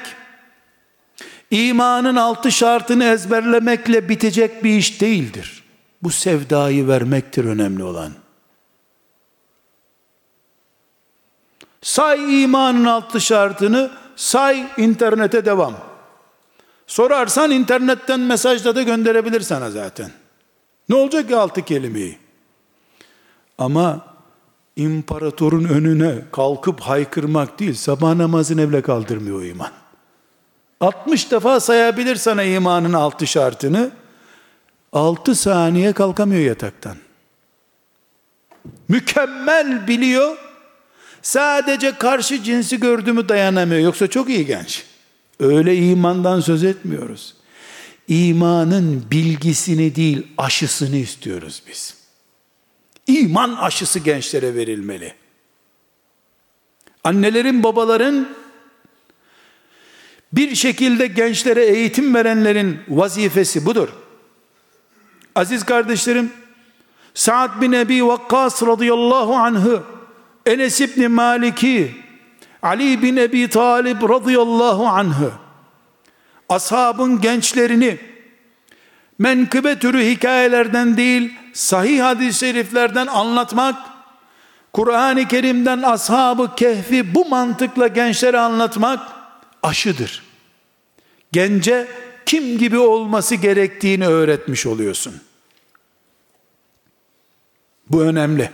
imanın altı şartını ezberlemekle bitecek bir iş değildir. Bu sevdayı vermektir önemli olan. Say imanın altı şartını, say internete devam. Sorarsan internetten mesajla da gönderebilir sana zaten. Ne olacak ki altı kelimeyi? Ama imparatorun önüne kalkıp haykırmak değil, sabah namazını bile kaldırmıyor iman. 60 defa sayabilir sana imanın altı şartını. 6 saniye kalkamıyor yataktan. Mükemmel biliyor. Sadece karşı cinsi gördü mü dayanamıyor. Yoksa çok iyi genç. Öyle imandan söz etmiyoruz. İmanın bilgisini değil aşısını istiyoruz biz. İman aşısı gençlere verilmeli. Annelerin, babaların bir şekilde gençlere eğitim verenlerin vazifesi budur. Aziz kardeşlerim, Sa'd bin Ebi Vakkas radıyallahu anh'ı, Enes İbni Malik'i, Ali bin Ebi Talib radıyallahu anh'ı, ashabın gençlerini, menkıbe türü hikayelerden değil, sahih hadis-i şeriflerden anlatmak, Kur'an-ı Kerim'den ashabı kehfi bu mantıkla gençlere anlatmak aşıdır. Gence kim gibi olması gerektiğini öğretmiş oluyorsun. Bu önemli.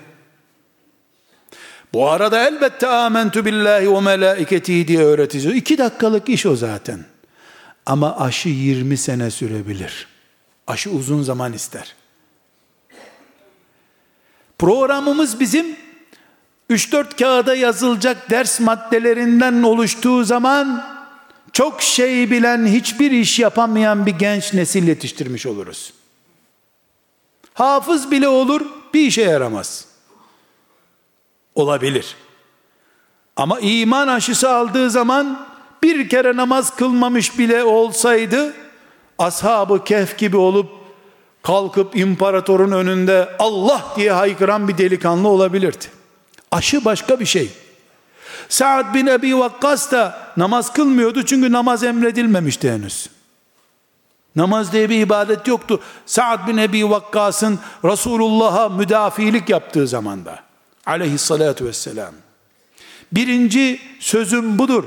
Bu arada elbette amentu billahi ve melaiketihi diye öğreteceğiz. İki dakikalık iş o zaten. Ama aşı 20 sene sürebilir. Aşı uzun zaman ister. Programımız bizim 3-4 kağıda yazılacak ders maddelerinden oluştuğu zaman çok şey bilen, hiçbir iş yapamayan bir genç nesil yetiştirmiş oluruz. Hafız bile olur, bir işe yaramaz. Olabilir. Ama iman aşısı aldığı zaman bir kere namaz kılmamış bile olsaydı ashabı kehf gibi olup kalkıp imparatorun önünde Allah diye haykıran bir delikanlı olabilirdi. Aşı başka bir şey. Sa'd bin Ebi Vakkas da namaz kılmıyordu çünkü namaz emredilmemişti henüz. Namaz diye bir ibadet yoktu. Sa'd bin Ebi Vakkas'ın Resulullah'a müdafilik yaptığı zamanda. Aleyhissalatu vesselam. Birinci sözüm budur.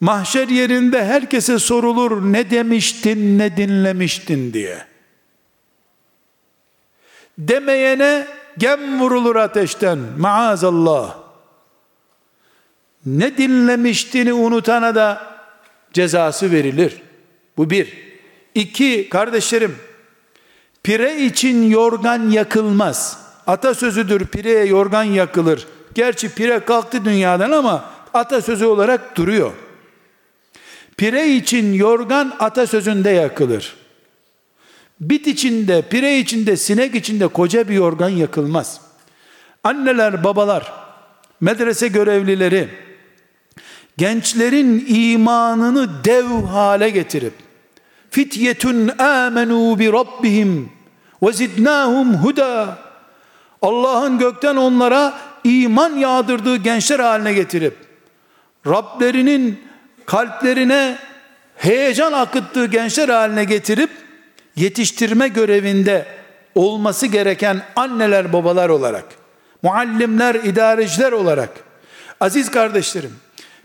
Mahşer yerinde herkese sorulur ne demiştin ne dinlemiştin diye. Demeyene gem vurulur ateşten maazallah. Ne dinlemiştiğini unutana da cezası verilir. Bu bir. İki, kardeşlerim, pire için yorgan yakılmaz. Atasözüdür pireye yorgan yakılır. Gerçi pire kalktı dünyadan ama atasözü olarak duruyor. Pire için yorgan atasözünde yakılır. Bit içinde, pire içinde, sinek içinde koca bir yorgan yakılmaz. Anneler, babalar, medrese görevlileri, gençlerin imanını dev hale getirip, fityetun amenu bi rabbihim ve zidnahum huda, Allah'ın gökten onlara iman yağdırdığı gençler haline getirip, Rablerinin kalplerine heyecan akıttığı gençler haline getirip, yetiştirme görevinde olması gereken anneler babalar olarak, muallimler, idareciler olarak, aziz kardeşlerim,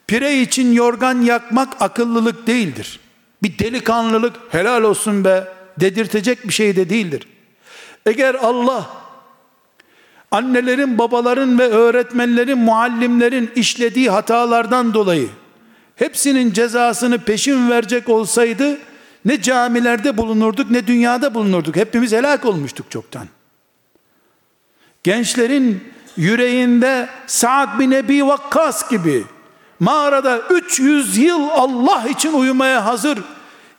pire için yorgan yakmak akıllılık değildir. Bir delikanlılık helal olsun be dedirtecek bir şey de değildir. Eğer Allah annelerin, babaların ve öğretmenlerin, muallimlerin işlediği hatalardan dolayı hepsinin cezasını peşin verecek olsaydı ne camilerde bulunurduk ne dünyada bulunurduk. Hepimiz helak olmuştuk çoktan. Gençlerin yüreğinde Sa'd bin Ebi Vakkas gibi mağarada 300 yıl Allah için uyumaya hazır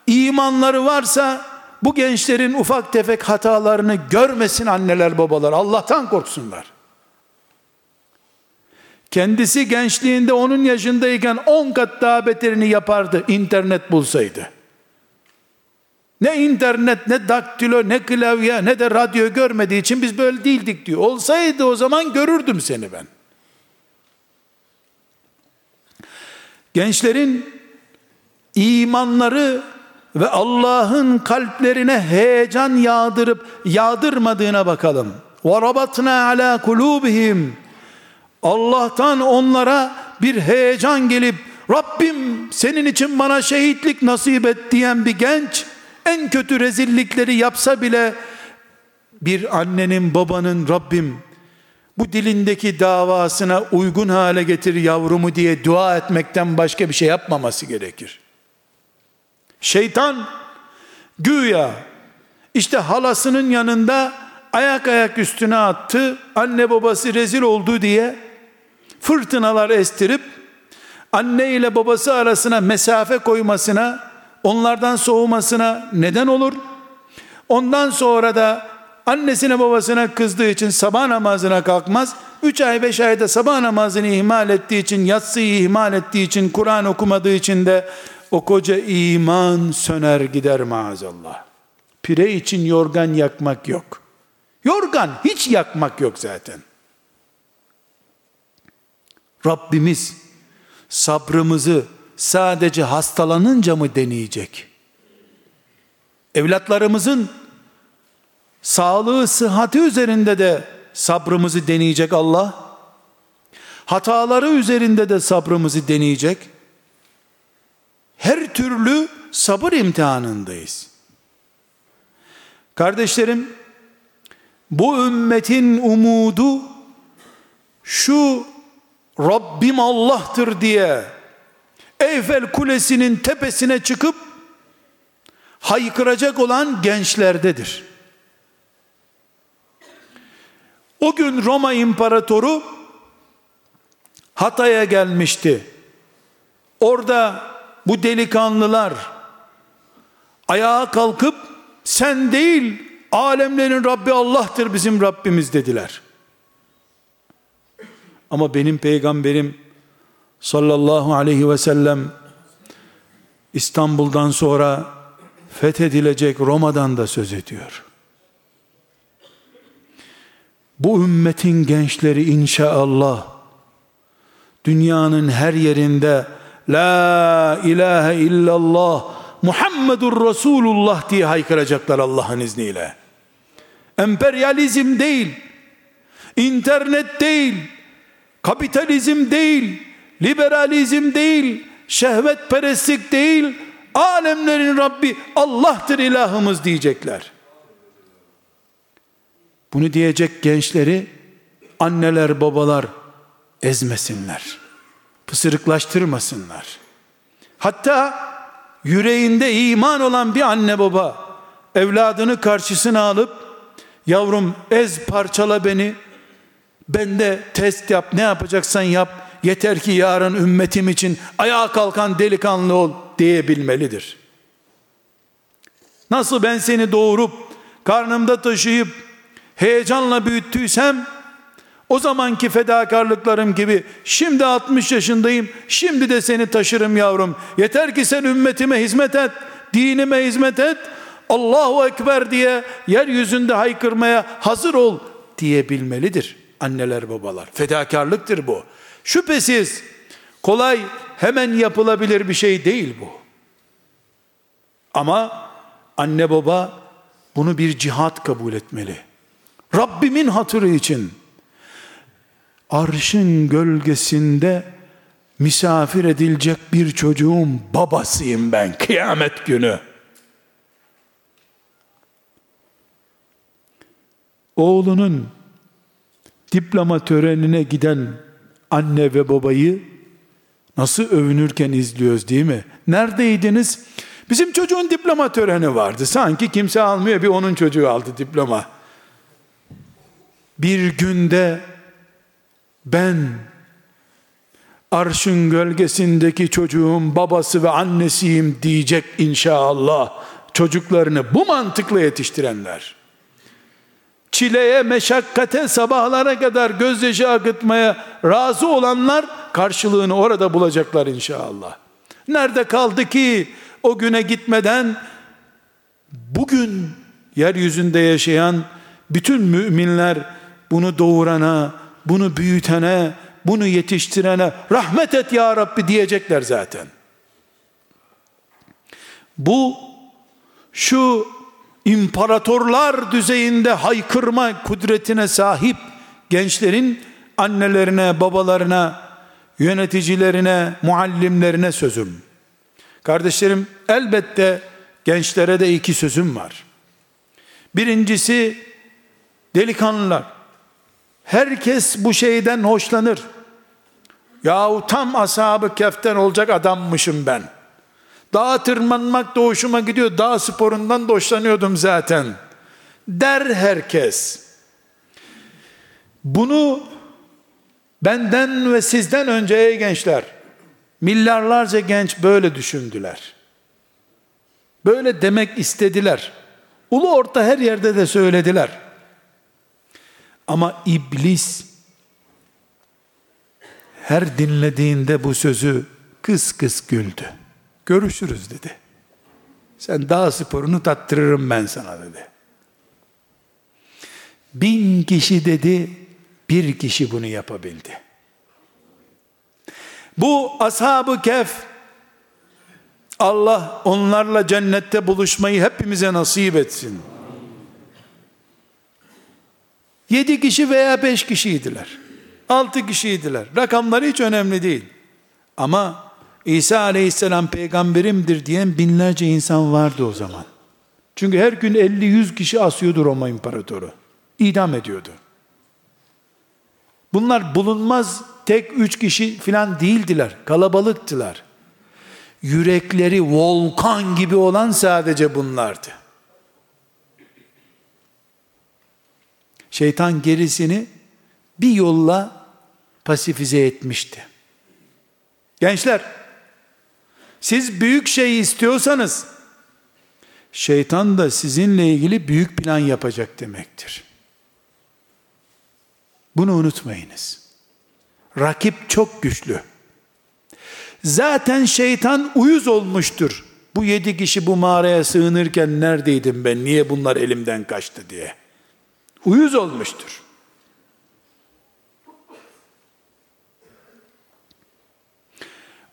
imanları varsa bu gençlerin ufak tefek hatalarını görmesin anneler babalar. Allah'tan korksunlar. Kendisi gençliğinde onun yaşındayken 10 kat daha beterini yapardı internet bulsaydı. Ne internet, ne daktilo, ne klavye, ne de radyo görmediği için biz böyle değildik diyor. Olsaydı o zaman görürdüm seni ben. Gençlerin imanları ve Allah'ın kalplerine heyecan yağdırıp yağdırmadığına bakalım. وَرَبَطْنَا عَلَى قُلُوبِهِمْ Allah'tan onlara bir heyecan gelip Rabbim senin için bana şehitlik nasip et diyen bir genç en kötü rezillikleri yapsa bile bir annenin babanın Rabbim bu dilindeki davasına uygun hale getir yavrumu diye dua etmekten başka bir şey yapmaması gerekir. Şeytan güya işte halasının yanında ayak ayak üstüne attı. Anne babası rezil oldu diye fırtınalar estirip anne ile babası arasına mesafe koymasına, onlardan soğumasına neden olur. Ondan sonra da annesine babasına kızdığı için sabah namazına kalkmaz. 3 ay 5 ayda sabah namazını ihmal ettiği için, yatsıyı ihmal ettiği için, Kur'an okumadığı için de o koca iman söner gider maazallah. Pire için yorgan yakmak yok. Yorgan hiç yakmak yok zaten. Rabbimiz sabrımızı sadece hastalanınca mı deneyecek? Evlatlarımızın sağlığı, sıhhati üzerinde de sabrımızı deneyecek Allah. Hataları üzerinde de sabrımızı deneyecek. Her türlü sabır imtihanındayız. Kardeşlerim, bu ümmetin umudu şu Rabbim Allah'tır diye Eyfel Kulesi'nin tepesine çıkıp haykıracak olan gençlerdedir. O gün Roma İmparatoru Hatay'a gelmişti. Orada bu delikanlılar ayağa kalkıp sen değil alemlerin Rabbi Allah'tır bizim Rabbimiz dediler. Ama benim peygamberim sallallahu aleyhi ve sellem İstanbul'dan sonra fethedilecek Roma'dan da söz ediyor. Bu ümmetin gençleri inşallah dünyanın her yerinde La ilahe illallah Muhammedur Resulullah diye haykıracaklar Allah'ın izniyle. Emperyalizm değil, internet değil, kapitalizm değil, liberalizm değil, şehvetperestlik değil, alemlerin Rabbi Allah'tır ilahımız diyecekler. Bunu diyecek gençleri anneler babalar ezmesinler. Pısırıklaştırmasınlar. Hatta yüreğinde iman olan bir anne baba evladını karşısına alıp yavrum ez parçala beni ben de test yap ne yapacaksan yap yeter ki yarın ümmetim için ayağa kalkan delikanlı ol diyebilmelidir. Nasıl ben seni doğurup karnımda taşıyıp heyecanla büyüttüysem o zamanki fedakarlıklarım gibi şimdi 60 yaşındayım şimdi de seni taşırım yavrum. Yeter ki sen ümmetime hizmet et dinime hizmet et. Allahu Ekber diye yeryüzünde haykırmaya hazır ol diyebilmelidir anneler babalar. Fedakarlıktır bu. Şüphesiz kolay hemen yapılabilir bir şey değil bu. Ama anne baba bunu bir cihat kabul etmeli. Rabbimin hatırı için arşın gölgesinde misafir edilecek bir çocuğun babasıyım ben kıyamet günü. Oğlunun diploma törenine giden anne ve babayı nasıl övünürken izliyoruz değil mi? Neredeydiniz? Bizim çocuğun diploma töreni vardı. Sanki kimse almıyor bir onun çocuğu aldı diploma. Bir günde ben arşın gölgesindeki çocuğun babası ve annesiyim diyecek inşallah çocuklarını bu mantıkla yetiştirenler. Çileye, meşakkate, sabahlara kadar gözyaşı akıtmaya razı olanlar karşılığını orada bulacaklar inşallah. Nerede kaldı ki o güne gitmeden bugün yeryüzünde yaşayan bütün müminler bunu doğurana, bunu büyütene, bunu yetiştirene rahmet et ya Rabbi diyecekler zaten. Bu şu imparatorlar düzeyinde haykırma kudretine sahip gençlerin annelerine, babalarına, yöneticilerine, muallimlerine sözüm. Kardeşlerim elbette gençlere de iki sözüm var. Birincisi delikanlılar Herkes bu şeyden hoşlanır. Yahu tam ashabı keften olacak adammışım ben. Dağa tırmanmak da hoşuma gidiyor. Dağ sporundan da hoşlanıyordum zaten. der herkes. Bunu benden ve sizden önce ey gençler, milyarlarca genç böyle düşündüler. Böyle demek istediler. Ulu orta her yerde de söylediler. Ama iblis her dinlediğinde bu sözü kıs kıs güldü. Görüşürüz dedi. Sen daha sporunu tattırırım ben sana dedi. Bin kişi dedi, bir kişi bunu yapabildi. Bu ashab-ı kef, Allah onlarla cennette buluşmayı hepimize nasip etsin. Yedi kişi veya beş kişiydiler. Altı kişiydiler. Rakamları hiç önemli değil. Ama İsa aleyhisselam peygamberimdir diyen binlerce insan vardı o zaman. Çünkü her gün 50-100 kişi asıyordu Roma imparatoru. İdam ediyordu. Bunlar bulunmaz tek üç kişi filan değildiler. Kalabalıktılar. Yürekleri volkan gibi olan sadece bunlardı. Şeytan gerisini bir yolla pasifize etmişti. Gençler, siz büyük şey istiyorsanız, şeytan da sizinle ilgili büyük plan yapacak demektir. Bunu unutmayınız. Rakip çok güçlü. Zaten şeytan uyuz olmuştur. Bu yedi kişi bu mağaraya sığınırken neredeydim ben, niye bunlar elimden kaçtı diye. Uyuz olmuştur.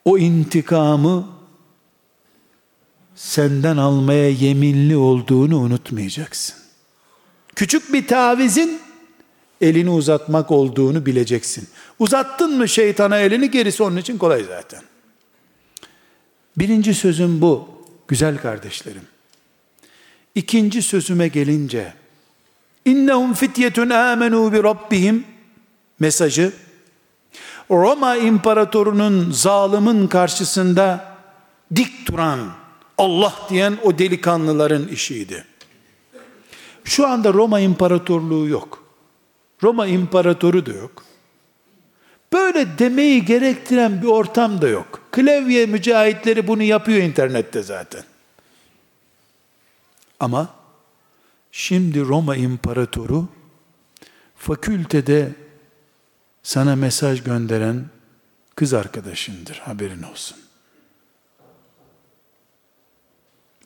O intikamı senden almaya yeminli olduğunu unutmayacaksın. Küçük bir tavizin elini uzatmak olduğunu bileceksin. Uzattın mı şeytana elini gerisi onun için kolay zaten. Birinci sözüm bu güzel kardeşlerim. İkinci sözüme gelince innehum fityetun amenu bi rabbihim mesajı Roma imparatorunun zalimin karşısında dik duran Allah diyen o delikanlıların işiydi. Şu anda Roma imparatorluğu yok. Roma imparatoru da yok. Böyle demeyi gerektiren bir ortam da yok. Klavye mücahitleri bunu yapıyor internette zaten. Ama şimdi Roma imparatoru fakültede sana mesaj gönderen kız arkadaşındır haberin olsun.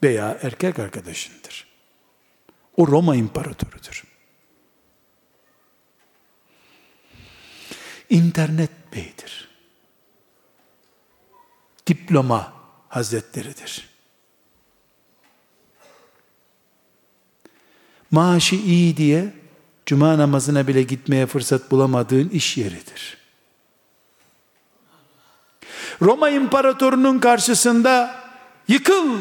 Veya erkek arkadaşındır. O Roma imparatorudur. İnternet beydir. Diploma hazretleridir. Maaşı iyi diye cuma namazına bile gitmeye fırsat bulamadığın iş yeridir. Roma imparatorunun karşısında yıkıl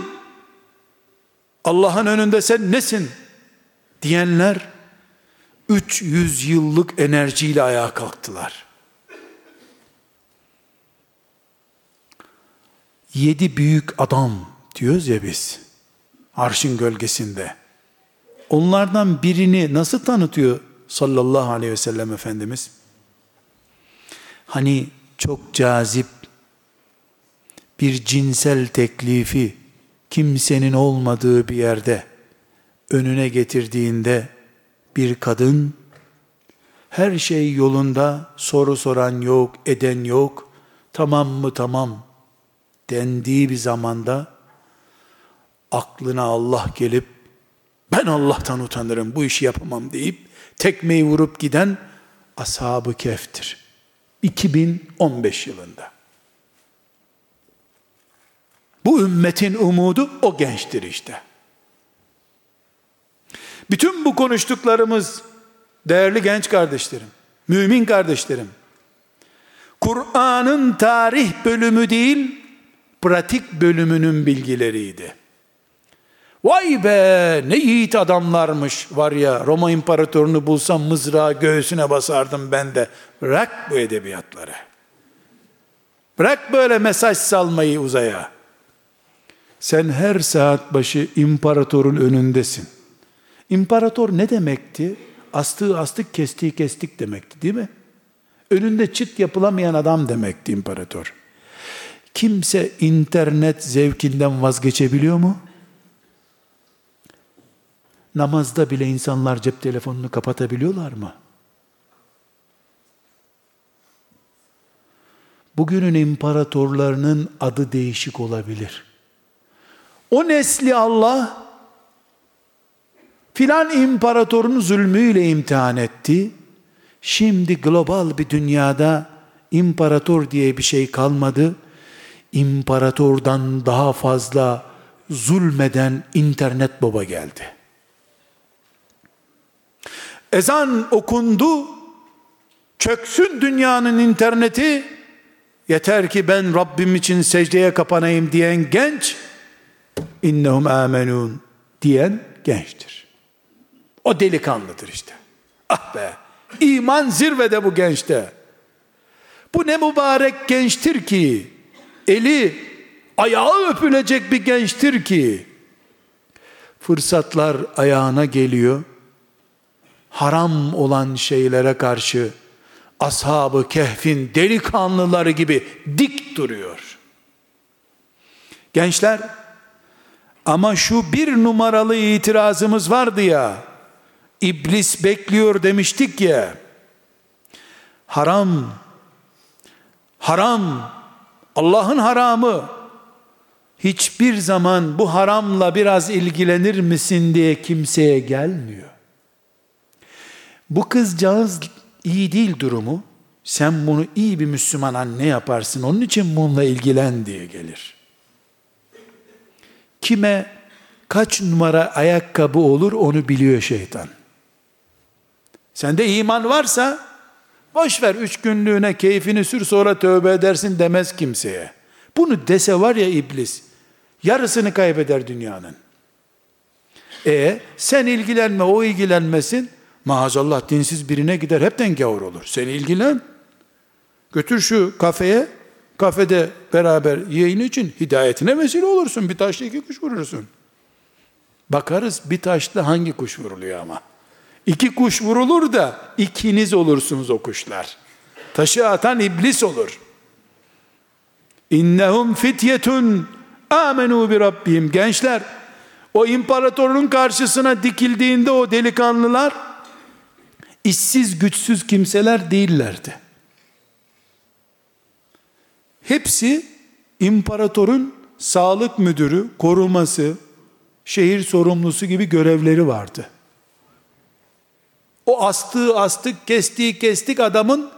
Allah'ın önünde sen nesin diyenler 300 yıllık enerjiyle ayağa kalktılar. Yedi büyük adam diyoruz ya biz arşın gölgesinde. Onlardan birini nasıl tanıtıyor sallallahu aleyhi ve sellem Efendimiz? Hani çok cazip bir cinsel teklifi kimsenin olmadığı bir yerde önüne getirdiğinde bir kadın her şey yolunda soru soran yok, eden yok, tamam mı tamam dendiği bir zamanda aklına Allah gelip ben Allah'tan utanırım bu işi yapamam deyip tekmeyi vurup giden ashab-ı keftir. 2015 yılında. Bu ümmetin umudu o gençtir işte. Bütün bu konuştuklarımız değerli genç kardeşlerim, mümin kardeşlerim, Kur'an'ın tarih bölümü değil, pratik bölümünün bilgileriydi. Vay be ne yiğit adamlarmış var ya Roma imparatorunu bulsam mızrağı göğsüne basardım ben de. Bırak bu edebiyatları. Bırak böyle mesaj salmayı uzaya. Sen her saat başı imparatorun önündesin. İmparator ne demekti? Astığı astık, kestiği kestik demekti değil mi? Önünde çıt yapılamayan adam demekti imparator. Kimse internet zevkinden vazgeçebiliyor mu? Namazda bile insanlar cep telefonunu kapatabiliyorlar mı? Bugünün imparatorlarının adı değişik olabilir. O nesli Allah filan imparatorun zulmüyle imtihan etti. Şimdi global bir dünyada imparator diye bir şey kalmadı. İmparatordan daha fazla zulmeden internet baba geldi. Ezan okundu, çöksün dünyanın interneti, yeter ki ben Rabbim için secdeye kapanayım diyen genç, innehum amenun diyen gençtir. O delikanlıdır işte. Ah be, iman zirvede bu gençte. Bu ne mübarek gençtir ki, eli ayağı öpülecek bir gençtir ki, fırsatlar ayağına geliyor, haram olan şeylere karşı ashabı kehfin delikanlıları gibi dik duruyor. Gençler ama şu bir numaralı itirazımız vardı ya iblis bekliyor demiştik ya haram haram Allah'ın haramı hiçbir zaman bu haramla biraz ilgilenir misin diye kimseye gelmiyor. Bu kızcağız iyi değil durumu. Sen bunu iyi bir Müslüman anne yaparsın. Onun için bununla ilgilen diye gelir. Kime kaç numara ayakkabı olur onu biliyor şeytan. Sende iman varsa boş ver üç günlüğüne keyfini sür sonra tövbe edersin demez kimseye. Bunu dese var ya iblis yarısını kaybeder dünyanın. E sen ilgilenme o ilgilenmesin Maazallah dinsiz birine gider hepten gavur olur. Sen ilgilen. Götür şu kafeye, kafede beraber yayın için hidayetine vesile olursun. Bir taşla iki kuş vurursun. Bakarız bir taşla hangi kuş vuruluyor ama. İki kuş vurulur da ikiniz olursunuz o kuşlar. Taşı atan iblis olur. İnnehum fityetun amenu bi rabbihim. Gençler o imparatorun karşısına dikildiğinde o delikanlılar işsiz güçsüz kimseler değillerdi. Hepsi imparatorun sağlık müdürü, koruması, şehir sorumlusu gibi görevleri vardı. O astığı astık, kestiği kestik adamın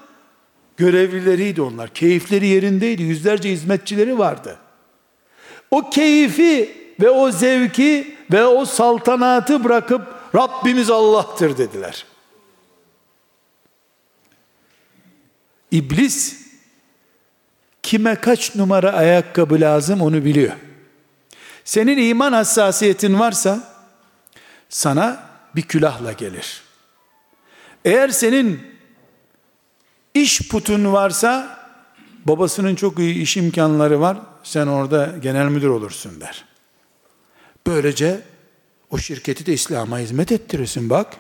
görevlileriydi onlar. Keyifleri yerindeydi. Yüzlerce hizmetçileri vardı. O keyfi ve o zevki ve o saltanatı bırakıp Rabbimiz Allah'tır dediler. İblis kime kaç numara ayakkabı lazım onu biliyor. Senin iman hassasiyetin varsa sana bir külahla gelir. Eğer senin iş putun varsa babasının çok iyi iş imkanları var. Sen orada genel müdür olursun der. Böylece o şirketi de İslam'a hizmet ettirirsin bak.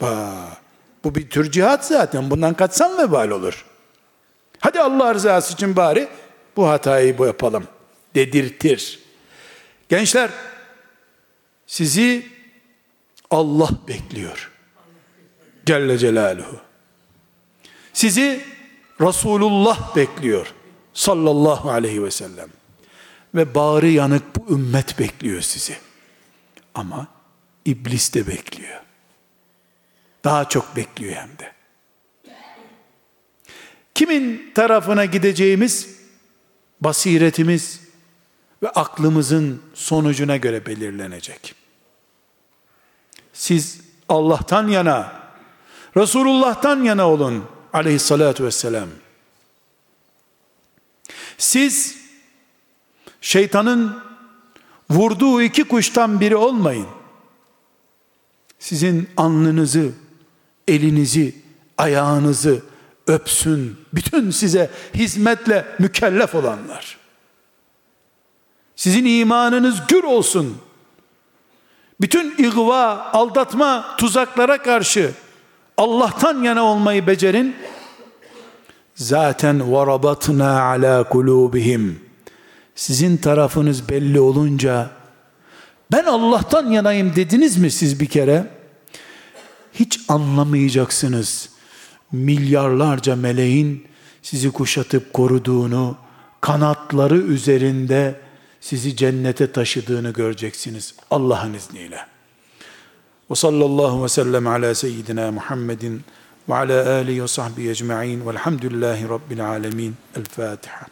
Bak. Bu bir tür cihat zaten. Bundan kaçsan vebal olur. Hadi Allah rızası için bari bu hatayı bu yapalım dedirtir. Gençler sizi Allah bekliyor. Celle Celaluhu. Sizi Resulullah bekliyor. Sallallahu aleyhi ve sellem. Ve bağrı yanık bu ümmet bekliyor sizi. Ama iblis de bekliyor. Daha çok bekliyor hem de. Kimin tarafına gideceğimiz basiretimiz ve aklımızın sonucuna göre belirlenecek. Siz Allah'tan yana, Resulullah'tan yana olun aleyhissalatu vesselam. Siz şeytanın vurduğu iki kuştan biri olmayın. Sizin alnınızı, elinizi, ayağınızı öpsün bütün size hizmetle mükellef olanlar. Sizin imanınız gür olsun. bütün igva, aldatma, tuzaklara karşı Allah'tan yana olmayı becerin. Zaten varabatna ala kulubihim. Sizin tarafınız belli olunca ben Allah'tan yanayım dediniz mi siz bir kere? Hiç anlamayacaksınız. Milyarlarca meleğin sizi kuşatıp koruduğunu, kanatları üzerinde sizi cennete taşıdığını göreceksiniz Allah'ın izniyle. Ve sallallahu ve sellem ala seyyidina Muhammedin ve ala alihi ve sahbihi ecma'in velhamdülillahi rabbil alemin. El Fatiha.